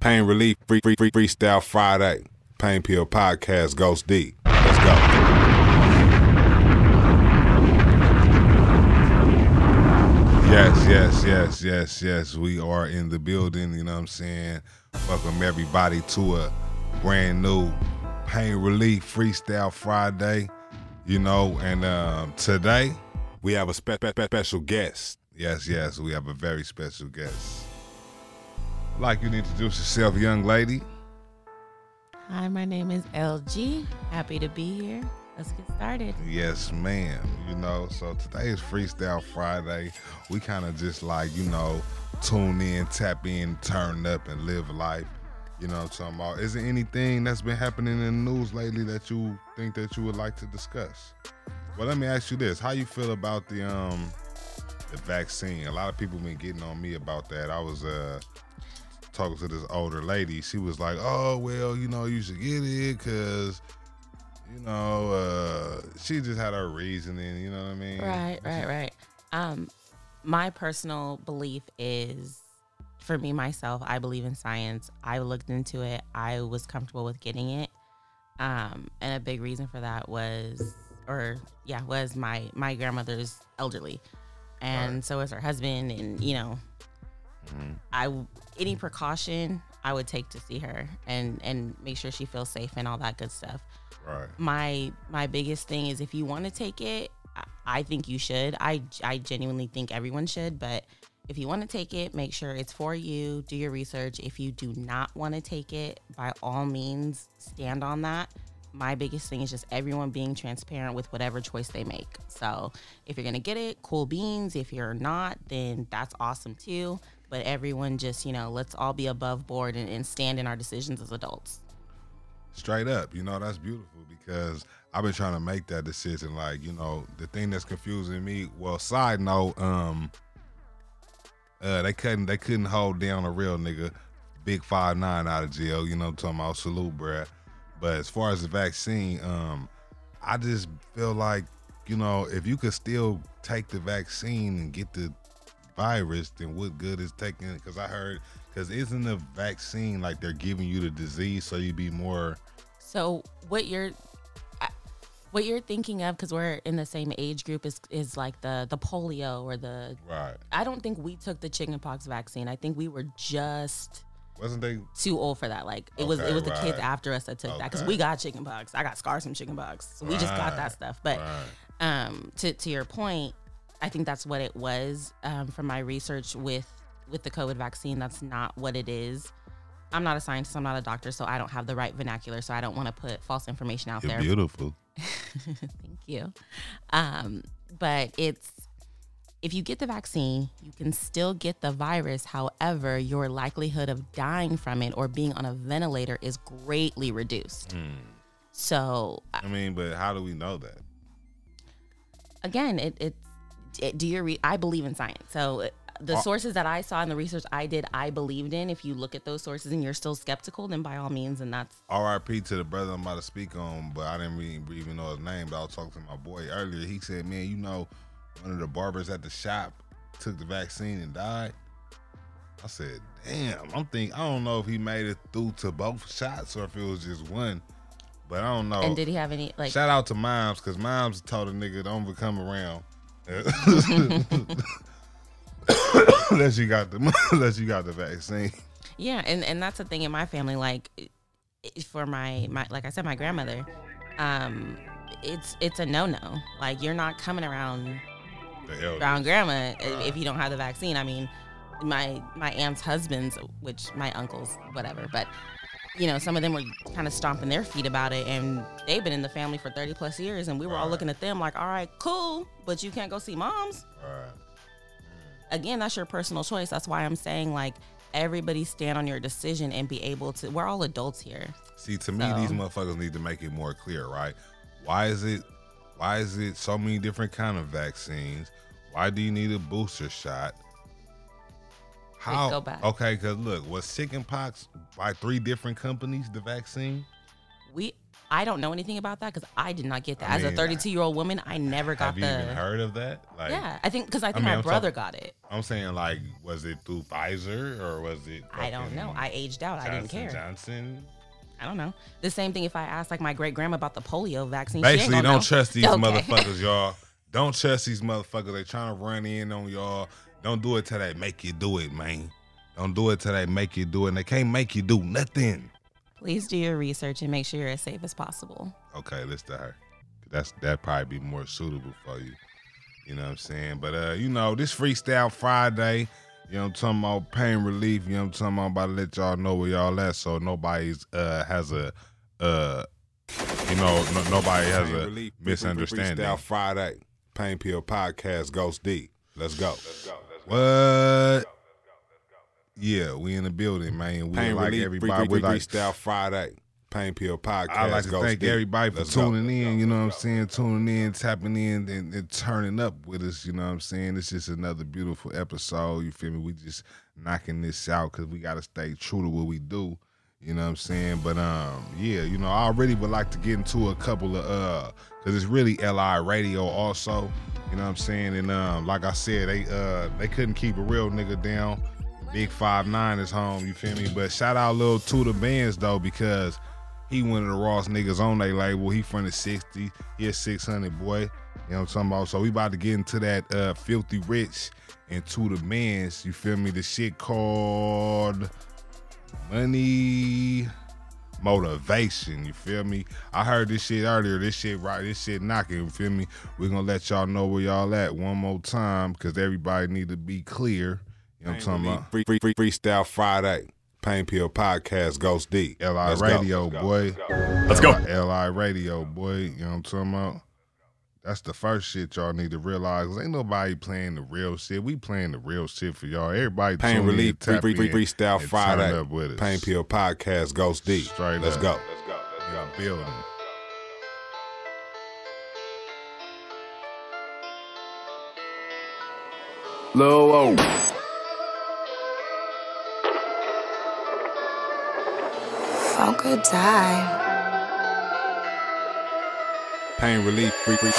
Pain Relief Free Free Free Freestyle Friday. Pain Pill Podcast Ghost D. Let's go. Yes, yes, yes, yes, yes. We are in the building, you know what I'm saying? Welcome everybody to a brand new Pain Relief Freestyle Friday. You know, and um, today we have a spe- spe- spe- special guest. Yes, yes, we have a very special guest. Like you to introduce yourself, young lady. Hi, my name is LG. Happy to be here. Let's get started. Yes, ma'am. You know, so today is Freestyle Friday. We kind of just like, you know, tune in, tap in, turn up, and live life. You know I'm talking about? Is there anything that's been happening in the news lately that you think that you would like to discuss? Well, let me ask you this. How you feel about the um the vaccine? A lot of people been getting on me about that. I was uh talking to this older lady. She was like, "Oh, well, you know, you should get it cuz you know, uh, she just had her reasoning. You know what I mean? Right, right, right. Um, my personal belief is, for me myself, I believe in science. I looked into it. I was comfortable with getting it. Um, and a big reason for that was, or yeah, was my my grandmother's elderly, and Right. so was her husband, and you know, Mhm. I any precaution I would take to see her and and make sure she feels safe and all that good stuff. Right. my my biggest thing is if you want to take it I- i think you should. I i genuinely think everyone should but if you want to take it make sure it's for you. Do your research. If you do not want to take it by all means stand on that. My biggest thing is just everyone being transparent with whatever choice they make. So if you're gonna get it cool beans. If you're not then that's awesome too but everyone just you know let's all be above board and, and stand in our decisions as adults Straight up, you know that's beautiful because I've been trying to make that decision. Like, you know, the thing that's confusing me. Well, side note, um, uh, they couldn't they couldn't hold down a real nigga, big five nine out of jail. You know, I'm talking about salute, bruh. But as far as the vaccine, um, I just feel like you know if you could still take the vaccine and get the virus, then what good is taking it? Because I heard, because isn't the vaccine like they're giving you the disease so you'd be more So what you're what you're thinking of because we're in the same age group is is like the the polio or the right? I don't think we took the chickenpox vaccine. I think we were just Wasn't they? too old for that. Like it was it was the kids after us that took that because we got chickenpox. I got scars from chickenpox. So we just got that stuff. But right. um to to your point, I think that's what it was. Um from my research with with the COVID vaccine, that's not what it is. I'm not a scientist, I'm not a doctor, so I don't have the right vernacular, so I don't want to put false information out You're there. beautiful. Thank you. Um, but it's if you get the vaccine, you can still get the virus. However, your likelihood of dying from it or being on a ventilator is greatly reduced. Hmm. So I mean, but how do we know that? again, it, it, it do your re- I believe in science. So uh, the Uh, sources that I saw in the research I did, I believed in. If you look at those sources and you're still skeptical, then by all means, and that's R.I.P. to the brother I'm about to speak on, but I didn't really even know his name. But I was talking to my boy earlier. He said, "Man, you know, one of the barbers at the shop took the vaccine and died." I said, "Damn." I'm thinking. I don't know if he made it through to both shots or if it was just one, but I don't know. and did he have any like Shout out to Moms, cause Moms told a nigga don't ever come around. unless you got the unless you got the vaccine. Yeah, and and that's the thing in my family. Like, for my my like I said, my grandmother, um, it's it's a no no. Like, you're not coming around around grandma i- if you don't have the vaccine. I mean, my my aunt's husbands, which my uncles, whatever, but you know, some of them were kind of stomping their feet about it, and they've been in the family for thirty plus years, and we were all Right. looking at them like, all right, cool, but you can't go see moms Alright. again, that's your personal choice. That's why I'm saying like everybody stand on your decision and be able to. We're all adults here. See, to me, So- these motherfuckers need to make it more clear, right? Why is it? Why is it so many different kind of vaccines? Why do you need a booster shot? How? go back. Okay, because look, was chickenpox by three different companies the vaccine? We I don't know anything about that because I did not get that. I As a 32 year old woman, I never got that. Have you the. even heard of that? Like, Yeah, I think because I think mean, my I'm brother talking- got it. I'm saying, like, was it through Pfizer or was it? I don't know. I aged out. I didn't care. Johnson. I don't know. The same thing if I asked like my great grandma about the polio vaccine. Basically, don't trust these Okay. motherfuckers, y'all. Don't trust these motherfuckers. They trying to run in on y'all. Don't do it till they make you do it, man. Don't do it till they make you do it. And they can't make you do nothing. Please do your research and make sure you're as safe as possible. Okay, listen to her. That's that probably be more suitable for you. You know what I'm saying? But uh, you know, this freestyle Friday, you know I'm talking about pain relief, you know I'm talking about, about to let y'all know where y'all at so nobody's uh has a uh you know, no, nobody has Pain a Relief, misunderstanding. Freestyle Friday. Pain Pill Podcast Ghost D. Let's go. Let's go. What? Yeah, we in the building, man. We Pain like Relief, everybody. Free, We free, like Freestyle Friday. Pain Pill Podcast I like to Ghost thank D. everybody for Let's go. tuning in. You know what I'm saying? Tuning in, tapping in, and, and turning up with us. You know what I'm saying? It's just another beautiful episode. You feel me? We just knocking this out because we got to stay true to what we do. You know what I'm saying? But um, yeah, you know, I really would like to get into a couple of uh, cause it's really Li Radio also. You know what I'm saying? And um, like I said, they uh they couldn't keep a real nigga down. Big Five Nine is home. You feel me? But shout out little Tudor Bands though because he one of the Ross niggas on they label. He from the 60. He a 600 boy. You know what I'm talking about? So we about to get into that uh, filthy rich and to the mans. You feel me? The shit called money motivation. You feel me? I heard this shit earlier. This shit right. This shit knocking. You feel me? We're gonna let y'all know where y'all at one more time because everybody need to be clear. You know what I'm talking about? Free, free, free, Freestyle Friday. Pain Pill Podcast Ghost D. LI Let's go. Radio, boy. Let's go. LI Radio, boy. You know what I'm talking about? That's the first shit y'all need to realize. 'cause ain't nobody playing the real shit. We playing the real shit for y'all. Everybody Pain tune in, Relief, free, tap free, free, in, Freestyle and Friday. Turn up with us. Pain Pill Podcast Ghost D. Straight Let's up. go. in the building. Lil O. Funko die. Pain Relief, free, free.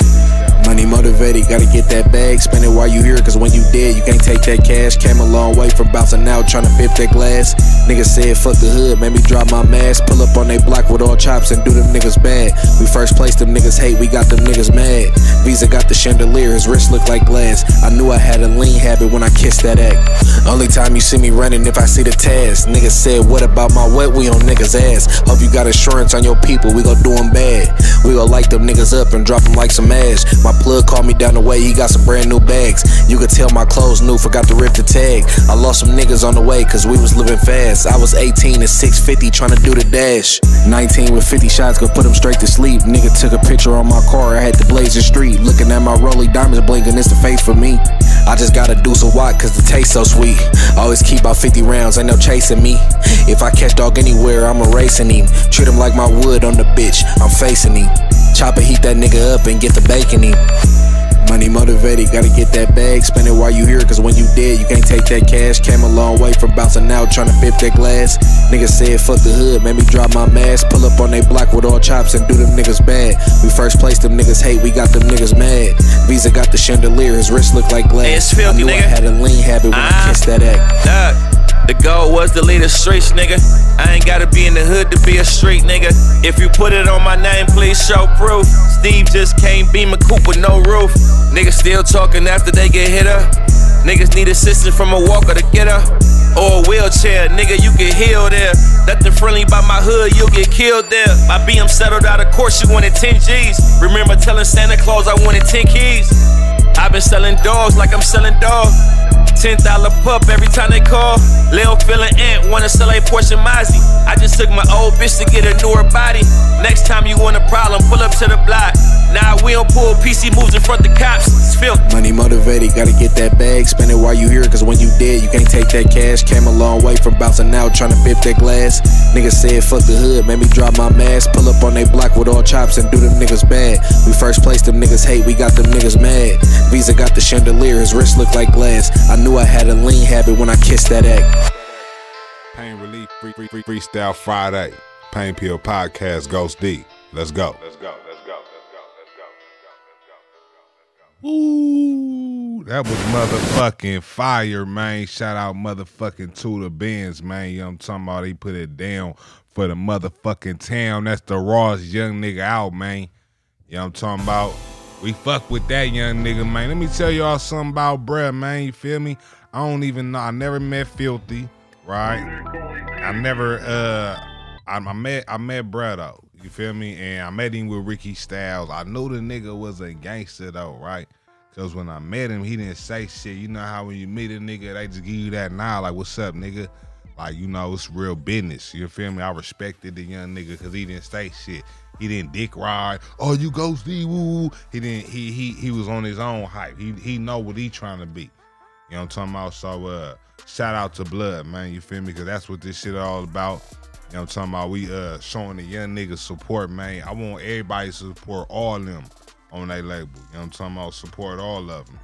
Money motivated, gotta get that bag. Spend it while you here, cause when you dead, you can't take that cash. Came a long way from bouncing out, trying to pip that glass. Niggas said fuck the hood, made me drop my mask. Pull up on they block with all chops and do them niggas bad. We first place them niggas hate, we got them niggas mad. Visa got the chandelier, his wrist look like glass. I knew I had a lean habit when I kissed that act. Only time you see me running if I see the task. Niggas said, what about my wet? We on niggas ass. Hope you got insurance on your people, we gon' do them bad. We gon' like them niggas up and drop them like some ash. My plug called me down the way, he got some brand new bags. You could tell my clothes new, forgot to rip the tag. I lost some niggas on the way, cause we was living fast. I was 18 and 650 trying to do the dash. 19 with 50 shots, go put them straight to sleep. Nigga took a picture on my car, I had to blaze the street. Looking at my rolly diamonds blinking, it's the face for me. I just gotta do some watt, cause the taste so sweet. Always keep about 50 rounds, ain't no chasing me. If I catch dog anywhere, I'm erasing him. Treat him like my wood on the bitch, I'm facing him. Chopper heat that nigga up and get the bacon him. Money motivated, gotta get that bag. Spend it while you here, cause when you dead, you can't take that cash. Came a long way from bouncing out, trying to pip that glass. Nigga said fuck the hood, made me drop my mask. Pull up on they block with all chops and do them niggas bad. We first place them niggas hate, we got them niggas mad. Visa got the chandelier, his wrist look like glass. Hey, it's filthy, I knew I had a lean habit when I Ah. kissed that act. Look, the goal was to lead the streets, nigga. I ain't gotta be in the hood to be a street nigga. If you put it on my name, please show proof. Steve just can't beam a coupe with no roof. Niggas still talking after they get hit up. Niggas need assistance from a walker to get up. Or a wheelchair, nigga, you get healed there. Nothing friendly by my hood, you'll get killed there. My BM settled out of court, she wanted 10 G's. Remember telling Santa Claus I wanted 10 keys. I've been selling dogs like I'm selling dogs. Ten dollar pup every time they call. Lil feeling ant, wanna sell a Porsche Mozzie. I just took my old bitch to get a newer body. Next time you want a problem, pull up to the block. Nah, we don't pull PC moves in front the cops. It's filthy. Money motivated, gotta get that bag. Spend it while you here, cause when you dead, you can't take that cash. Came a long way from bouncing out, trying to pip that glass. Niggas said fuck the hood, made me drop my mask. Pull up on they block with all chops and do them niggas bad. We first place them niggas hate, we got them niggas mad. Visa got the chandelier, his wrist look like glass. I knew knew I had a lean habit when I kissed that egg. Pain Relief free, free, free, Freestyle Friday. Pain Pill Podcast Ghost D. Let's go. Let's go. Let's go. Ooh, that was motherfucking fire, man. Shout out motherfucking the Benz, man. You know what I'm talking about? He put it down for the motherfucking town. That's the rawest young nigga out, man. You know what I'm talking about? We fuck with that young nigga, man. Let me tell y'all something about bruh, man. You feel me? I don't even know. I never met Filthy, right? I never uh I, I met I met bruh though. You feel me? And I met him with Ricky Styles. I knew the nigga was a gangster though, right? Cause when I met him, he didn't say shit. You know how when you meet a nigga, they just give you that nod, like, what's up, nigga? Like, you know, it's real business. You feel me? I respected the young nigga because he didn't say shit. He didn't dick ride. Oh, you ghosty, woo. He didn't he he he was on his own hype. He he know what he trying to be. You know what I'm talking about? So uh shout out to Blood, man. You feel me? Cause that's what this shit all about. You know what I'm talking about? We uh showing the young niggas support, man. I want everybody to support all them on their label. You know what I'm talking about? Support all of them.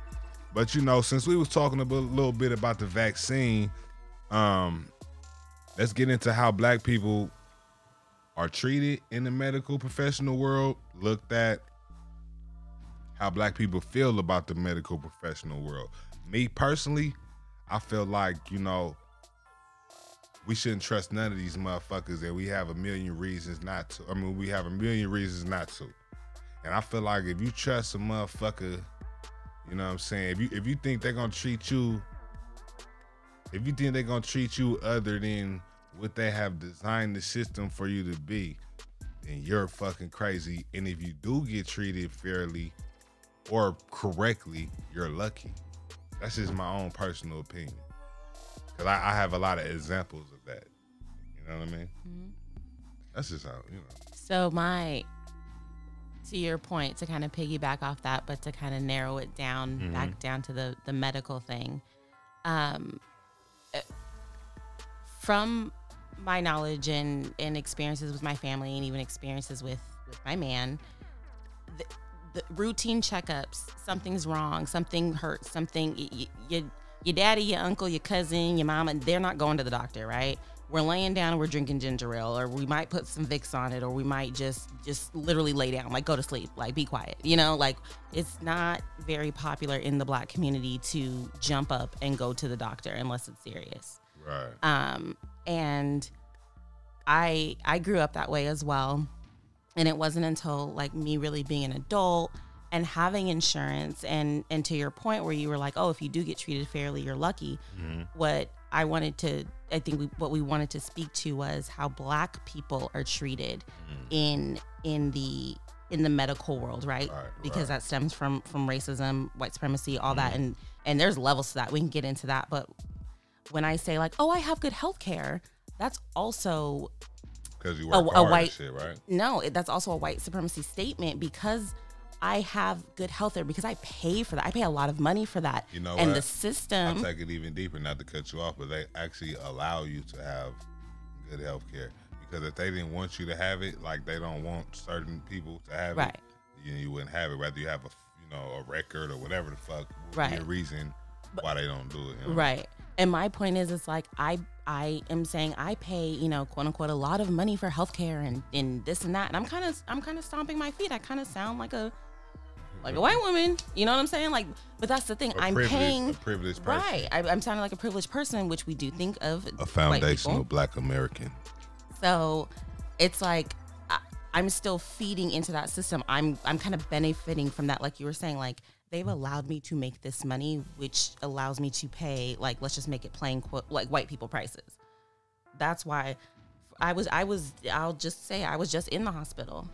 But you know, since we was talking a little bit about the vaccine, um, let's get into how black people are treated in the medical professional world, looked at how black people feel about the medical professional world. Me personally, I feel like, you know, we shouldn't trust none of these motherfuckers and we have a million reasons not to. I mean, we have a million reasons not to. And I feel like if you trust a motherfucker, you know what I'm saying? If you if you think they're gonna treat you, if you think they're gonna treat you other than what they have designed the system for you to be, then you're fucking crazy. And if you do get treated fairly or correctly, you're lucky. That's just my own personal opinion. Cause I, I have a lot of examples of that. You know what I mean? That's just how you know. So my to your point to kind of piggyback off that, but to kind of narrow it down back down to the the medical thing. Um uh, from my knowledge and and experiences with my family and even experiences with with my man, the, the routine checkups, something's wrong, something hurts, something y- y- your your daddy, your uncle, your cousin, your mama, they're not going to the doctor, right? We're laying down and we're drinking ginger ale, or we might put some Vicks on it, or we might just just literally lay down, like go to sleep, like be quiet. You know, like it's not very popular in the black community to jump up and go to the doctor unless it's serious Right. um, and I I grew up that way as well, and it wasn't until like me really being an adult and having insurance and and to your point where you were like, oh, if you do get treated fairly, you're lucky. Mm-hmm. What I wanted to, I think we, what we wanted to speak to was how Black people are treated mm. in in the in the medical world, right? Right, because that stems from from racism, white supremacy, all that, mm. and and there's levels to that. We can get into that, but when I say like, oh, I have good health care, that's also Because you A- work a hard white- shit, right? no, it- that's also a white supremacy statement because I have good health care because I pay for that. I pay a lot of money for that. You know and what? the I'll system, take it even deeper, not to cut you off, but they actually allow you to have good health care. Because if they didn't want you to have it, like they don't want certain people to have Right. it, you, you wouldn't have it. Whether you have a you know a record or whatever the fuck would be Right. a reason why they don't do it. you know? right? And my point is, it's like I I am saying I pay you know quote unquote a lot of money for healthcare and and this and that, and I'm kind of I'm kind of stomping my feet. I kind of sound like a like a white woman. You know what I'm saying? Like, but that's the thing. I'm paying privileged person. right. I, I'm sounding like a privileged person, which we do think of A foundational black American. So it's like I, I'm still feeding into that system. I'm I'm kind of benefiting from that, like you were saying. Like they've allowed me to make this money, which allows me to pay. Like let's just make it plain, quote, like white people prices. That's why I was I was I'll just say I was just in the hospital.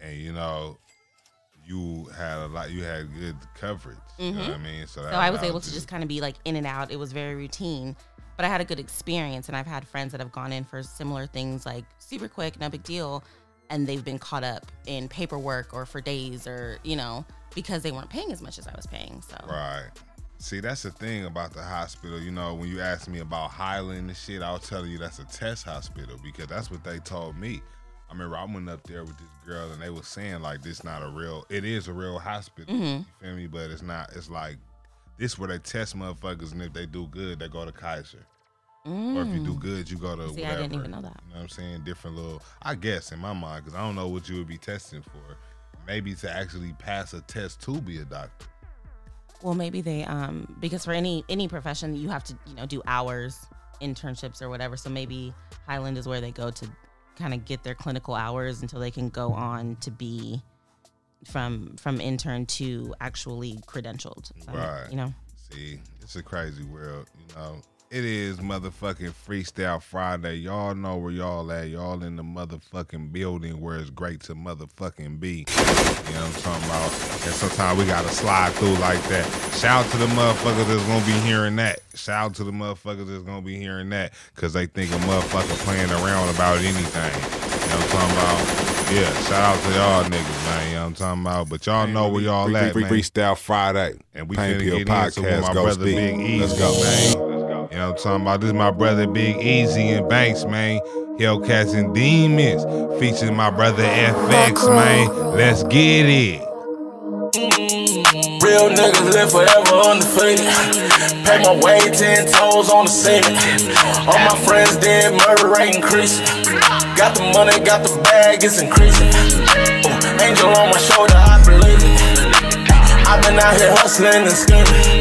and you know, you had a lot. You had good coverage. You know what I mean? So, Mm-hmm. So I was able to just kind of be like in and out. It was very routine, but I had a good experience, and I've had friends that have gone in for similar things, like super quick, no big deal, and they've been caught up in paperwork or for days, or you know, because they weren't paying as much as I was paying. So Right. See, that's the thing about the hospital. You know, when you asked me about Highland and shit, I was telling you that's a test hospital because that's what they told me. I remember I went up there with this girl and they was saying like this not a real it is a real hospital. Mm-hmm. You feel me? But it's not it's like this where they test motherfuckers and if they do good, they go to Kaiser. Or if you do good, you go to Mm. See, I didn't even know that. You know what I'm saying? Different little, I guess in my mind, because I don't know what you would be testing for. Maybe to actually pass a test to be a doctor. Well, maybe they um because for any any profession you have to you know do hours, internships or whatever. So maybe Highland is where they go to kind of get their clinical hours until they can go on to be from from intern to actually credentialed. So, Right. You know. See, it's a crazy world, you know. It is motherfucking Freestyle Friday. Y'all know where y'all at. Y'all in the motherfucking building where it's great to motherfucking be. You know what I'm talking about? And sometimes we gotta slide through like that. Shout out to the motherfuckers that's gonna be hearing that. Shout out to the motherfuckers that's gonna be hearing that. Cause they think a motherfucker playing around about anything. You know what I'm talking about? Yeah, shout out to y'all niggas, man. You know what I'm talking about? But y'all know where y'all Free- at, free- man. Freestyle Friday. And we Pain finna get into with my brother. Big Easy, Let's go. man. You know what I'm talking about? This is my brother Big Easy and Banks, man. Hellcats and Demons. Featuring my brother FX, man. Let's get it. Real niggas live forever undefeated. Pay my way ten toes on the ceiling. All my friends dead, murder rate increasing. Got the money, got the bag, it's increasing. Ooh, angel on my shoulder, I believe it. I've been out here hustling and scheming.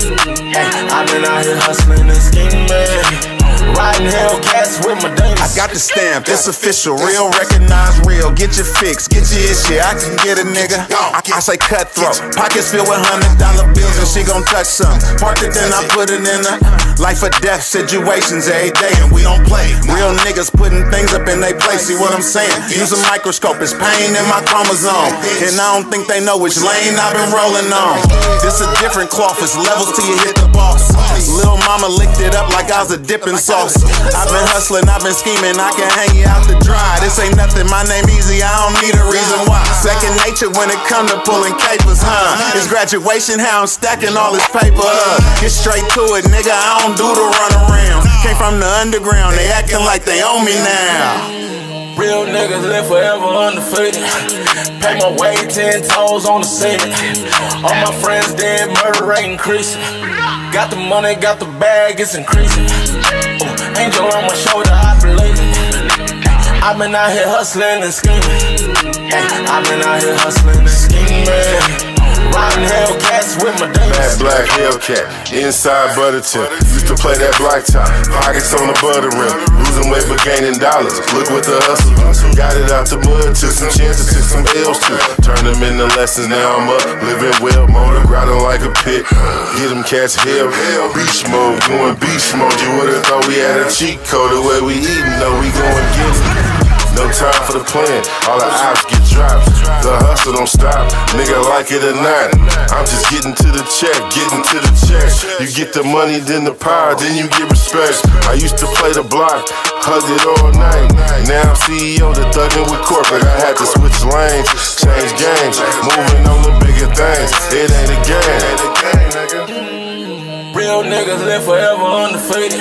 Hey, I've been out here hustling and scheming. Riding Hellcats with my. I got the stamp, it's official, real, recognize real. Get your fix, get your issue. I can get a nigga. I, I say cutthroat, pockets filled with hundred dollar bills, and she gon' touch some. Parked it, then I put it in a life or death situations every day, and we don't play. Real niggas putting things up in they place. See what I'm saying? Use a microscope, it's pain in my chromosome, and I don't think they know which lane I've been rolling on. This a different cloth, it's levels till you hit the boss. Lil mama licked it up like I was a dipping sauce. I've been hustling, I've been scheming, I can hang you out to dry. This ain't nothing, my name easy, I don't need a reason why. Second nature when it come to pulling capers, huh? It's graduation, how I'm stacking all this paper up. Get straight to it, nigga, I don't do the run around. Came from the underground, they acting like they own me now. Real niggas live forever undefeated. Pay my way ten toes on the ceiling. All my friends dead, murder rate increasing. Got the money, got the bag, it's increasing. Angel on my shoulder, I believe. I've been out here hustling and scheming. I've been out here hustling and scheming. Riding Hellcats with my black Hellcat, inside butter tip. Used to play that black top, pockets on the butter rim. Losing weight but gaining dollars. Look what the hustle. Got it out the mud, took some chances, took some L's too. Turned them into lessons, now I'm up, living well, motor grinding like a pit. Get them cats hell, beast mode, going beast mode. You would've thought we had a cheat code the way we eatin', though we going get it. No time for the plan, all the ops get dropped. The hustle don't stop, nigga like it or not. I'm just getting to the check, getting to the check. You get the money, then the power, then you get respect. I used to play the block, hugged it all night. Now I'm CEO, the thuggin' with corporate. I had to switch lanes, change games, moving on the bigger things. It ain't a game. Real niggas live forever undefeated.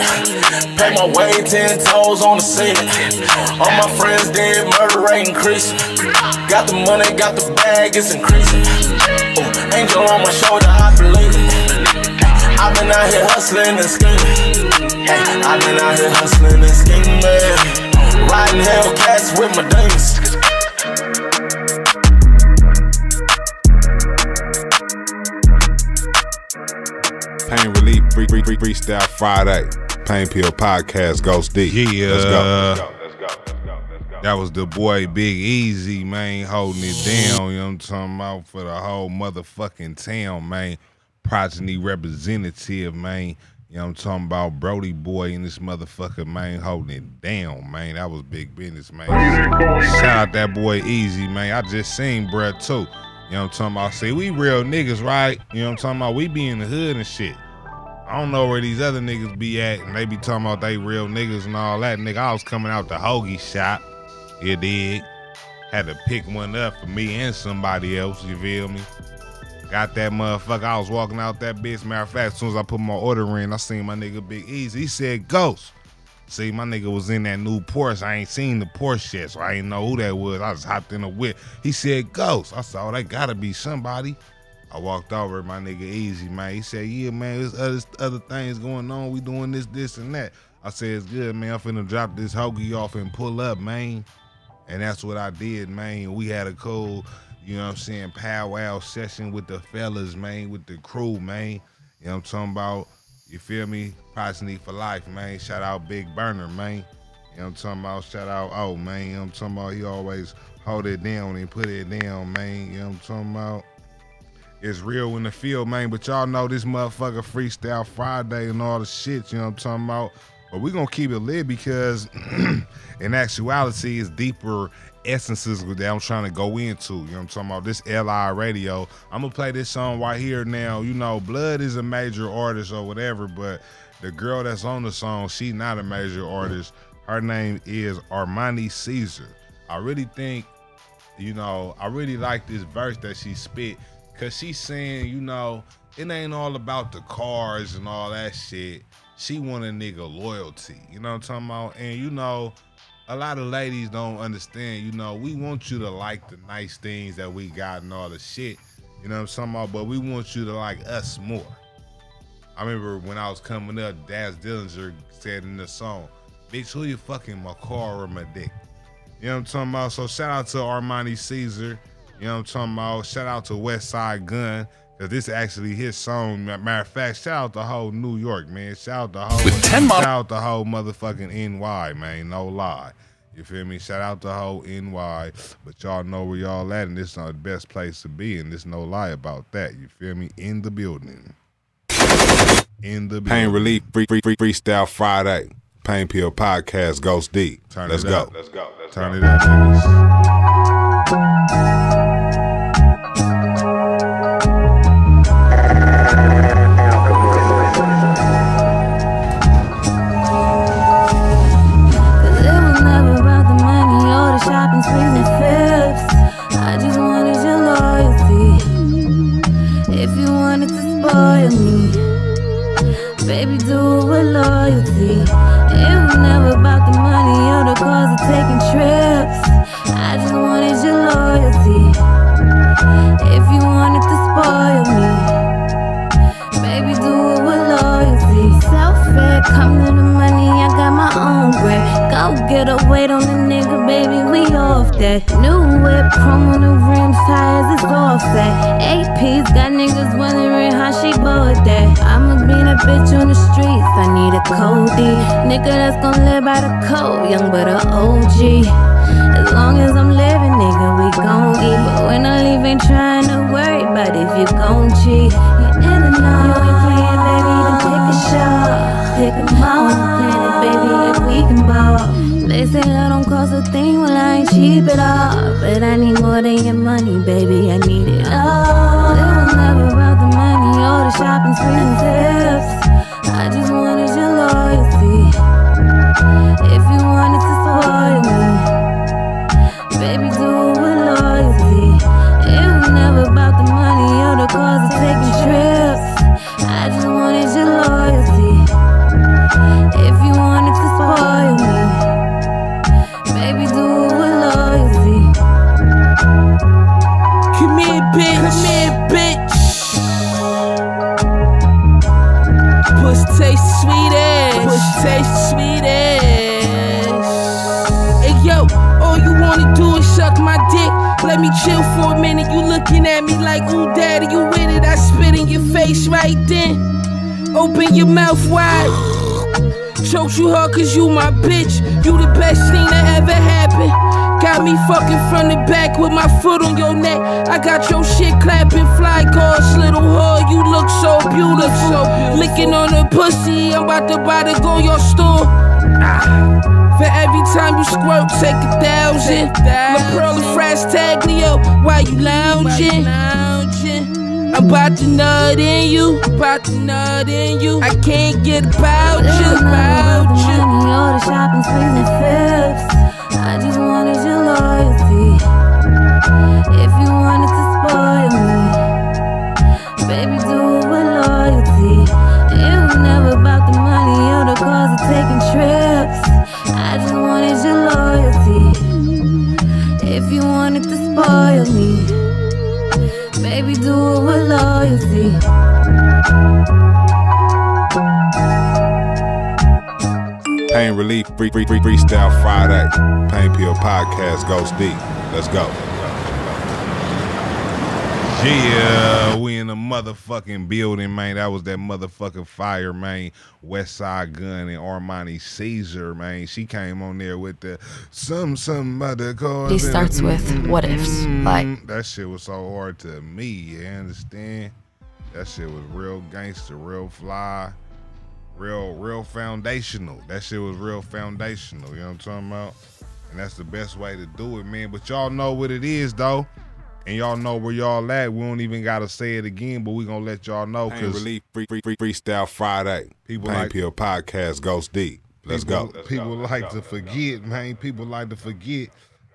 Pay my way ten toes on the ceiling. All my friends dead, murder rate increasing. Got the money, got the bag, it's increasing. Ooh, angel on my shoulder, I believe it. I've been out here hustling and scheming. I've been out here hustling and scheming. Riding Hellcats with my demons. Pain Relief free, free, free, Freestyle Friday. Pain Pill Podcast Ghost D. Yeah. Let's go. Let's go. Let's go. Let's go. That was the boy Big Easy, man, holding it down. You know what I'm talking about for the whole motherfucking town, man. Progeny representative, man. You know what I'm talking about? Brody boy and this motherfucker, man, holding it down, man. That was big business, man. Shout out that boy Easy, man. I just seen bruh too. You know what I'm talking about? See, we real niggas, right? You know what I'm talking about? We be in the hood and shit. I don't know where these other niggas be at, and they be talking about they real niggas and all that. Nigga, I was coming out the hoagie shop. You dig? Had to pick one up for me and somebody else, you feel me? Got that motherfucker. I was walking out that bitch. Matter of fact, as soon as I put my order in, I seen my nigga Big Easy. He said, Ghost. See, my nigga was in that new Porsche. I ain't seen the Porsche yet, so I ain't know who that was. I just hopped in a whip. He said, Ghost. I oh, that gotta be somebody. I walked over my nigga Easy, man. He said, yeah, man, there's other, other things going on. We doing this, this, and that. I said it's good, man. I'm finna drop this hoagie off and pull up, man. And that's what I did, man. We had a cool, you know what I'm saying, powwow session with the fellas, man, with the crew, man. You know what I'm talking about? You feel me? Progeny for life, man. Shout out Big Burner, man. You know what I'm talking about? Shout out Oh, man. You know what I'm talking about? He always hold it down and put it down, man. You know what I'm talking about? It's real in the field, man. But y'all know this motherfucker Freestyle Friday and all the shit, you know what I'm talking about? But we gonna keep it lit because in actuality, it's deeper essences that I'm trying to go into. You know I'm talking about? This LI radio. I'm gonna play this song right here now. You know, Blood is a major artist or whatever, but the girl that's on the song, she not a major artist. Her name is Armani Caesar. I really think, you know, I really like this verse that she spit because she's saying, you know, it ain't all about the cars and all that shit. She want a nigga loyalty. You know what I'm talking about? And you know, a lot of ladies don't understand, you know, we want you to like the nice things that we got and all the shit. You know what I'm talking about? But we want you to like us more. I remember when I was coming up, Daz Dillinger said in the song, Bitch, who you fucking my car or my dick? You know what I'm talking about? So shout out to Armani Caesar. You know what I'm talking about? Shout out to Westside Gunn. Cause this actually his song. Matter of fact, shout out the whole New York, man. Shout out the whole With 10 shout out the whole motherfucking NY, man. No lie. You feel me? Shout out the whole NY. But y'all know where y'all at, and this is the best place to be, and there's no lie about that. You feel me? In the building. In the building. Pain Relief Free Free Free Freestyle Friday. Pain Pill Podcast Ghost D. Turn Let's it go. Let's go. Let's Turn go. it up, get a weight on the nigga, baby, we off that. New whip, chrome on the rims, tires, it's offset. AP's got niggas wondering how she bought that. I'ma be that bitch on the streets, I need a Cody. Nigga that's gon' live by the code, young but a OG. As long as I'm living, nigga, we gon' eat. But when I leave, ain't trying to worry about if you gon' cheat. You in and out, you ain't playing, baby, then pick a shot. Pick 'em out planet, baby, if we can ball. They say I don't cost a thing, well I ain't cheap at all. But I need more than your money, baby, I need it all. It was never about the money or the shopping sprees and tips. Let me chill for a minute. You looking at me like, ooh, daddy, you with it? I spit in your face right then. Open your mouth wide. Choked you hard cause you my bitch. You the best thing that ever happened. Got me fucking from the back with my foot on your neck. I got your shit clapping, fly cars, little whore. You look so beautiful. Licking on the pussy, I'm about to buy the go your store. Ah. For every time you squirt, take a thousand. La Pearl and Frass Taglio, while you lounging. I'm about to nut in you, about to nut in you. I can't get about you, about you. or the shopping sprees and flips. I just wanted your loyalty. If you wanted to spoil me, baby, do it with loyalty. It was never about the money or the cars or taking trips. Relief Free Free Free Freestyle Friday. Pain Pill Podcast Ghost D. Let's go. Yeah, we in the motherfucking building, man. That was that motherfucking fire, man. Westside Gunn and Armani Caesar, man. She came on there with the some some other cars. He starts with what ifs, mm-hmm. like that shit was so hard to me. You understand? That shit was real gangster, real fly, real real foundational. That shit was real foundational. You know what I'm talking about? And that's the best way to do it, man. But y'all know what it is, though and y'all know where y'all at. We don't even gotta say it again, but we gonna let y'all know because Relief Free Free Free Freestyle Friday. People Pain like- Pill Podcast Ghost D. Let's people, go. people like to forget, man. People like to forget.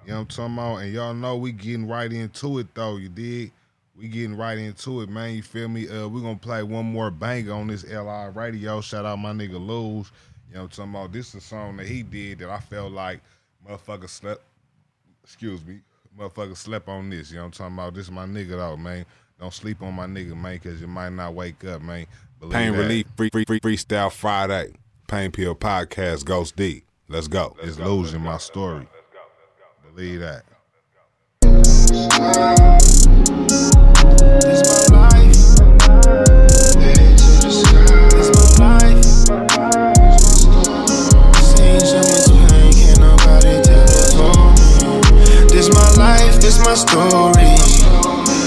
You know what I'm talking about? And y'all know we getting right into it though. You dig? We getting right into it, man. You feel me? Uh, we gonna play one more banger on this LI radio. Shout out my nigga Luz. You know what I'm talking about? This is a song that he did that I felt like motherfucker slept. Excuse me, motherfucker slept on this. You know what I'm talking about? This is my nigga though, man. Don't sleep on my nigga, man, because you might not wake up, man. Believe Pain that. Relief Free Free Free Freestyle Friday. Pain Pill Podcast Ghost D. Let's go. It's losing my story. Believe that. This my life, this my life I done seen so much pain, can nobody tell it all This my life, this my story.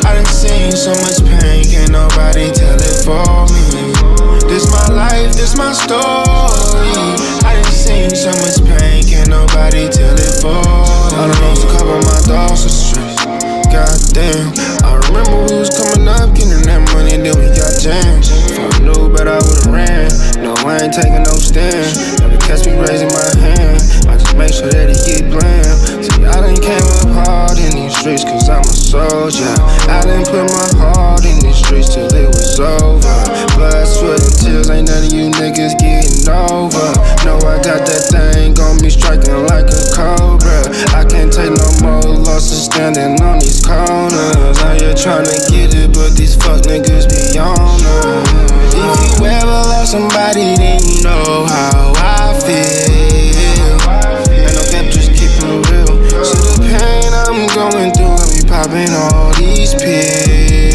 I done seen so much pain, can't nobody tell it for me. This my life, this my story. I done seen so much pain, can't nobody tell it for me. I done lost a couple of my to stress. Goddamn, taking no stand. Never catch me raising my hand. I just make sure that it get bland. See, I done came up hard in these streets, cause I'm a soldier. I done put my heart in these streets till it was over. Blood, sweat, and tears, ain't none of you niggas getting over. No, I got that thing on me striking like a cobra. I can't take no more losses standing on these corners. Out here trying to get it, but these fuck niggas be on us. If you ever love somebody, then you know how I feel. Ain't no cap, just keep it real. See the pain I'm going through, got me popping all these pills.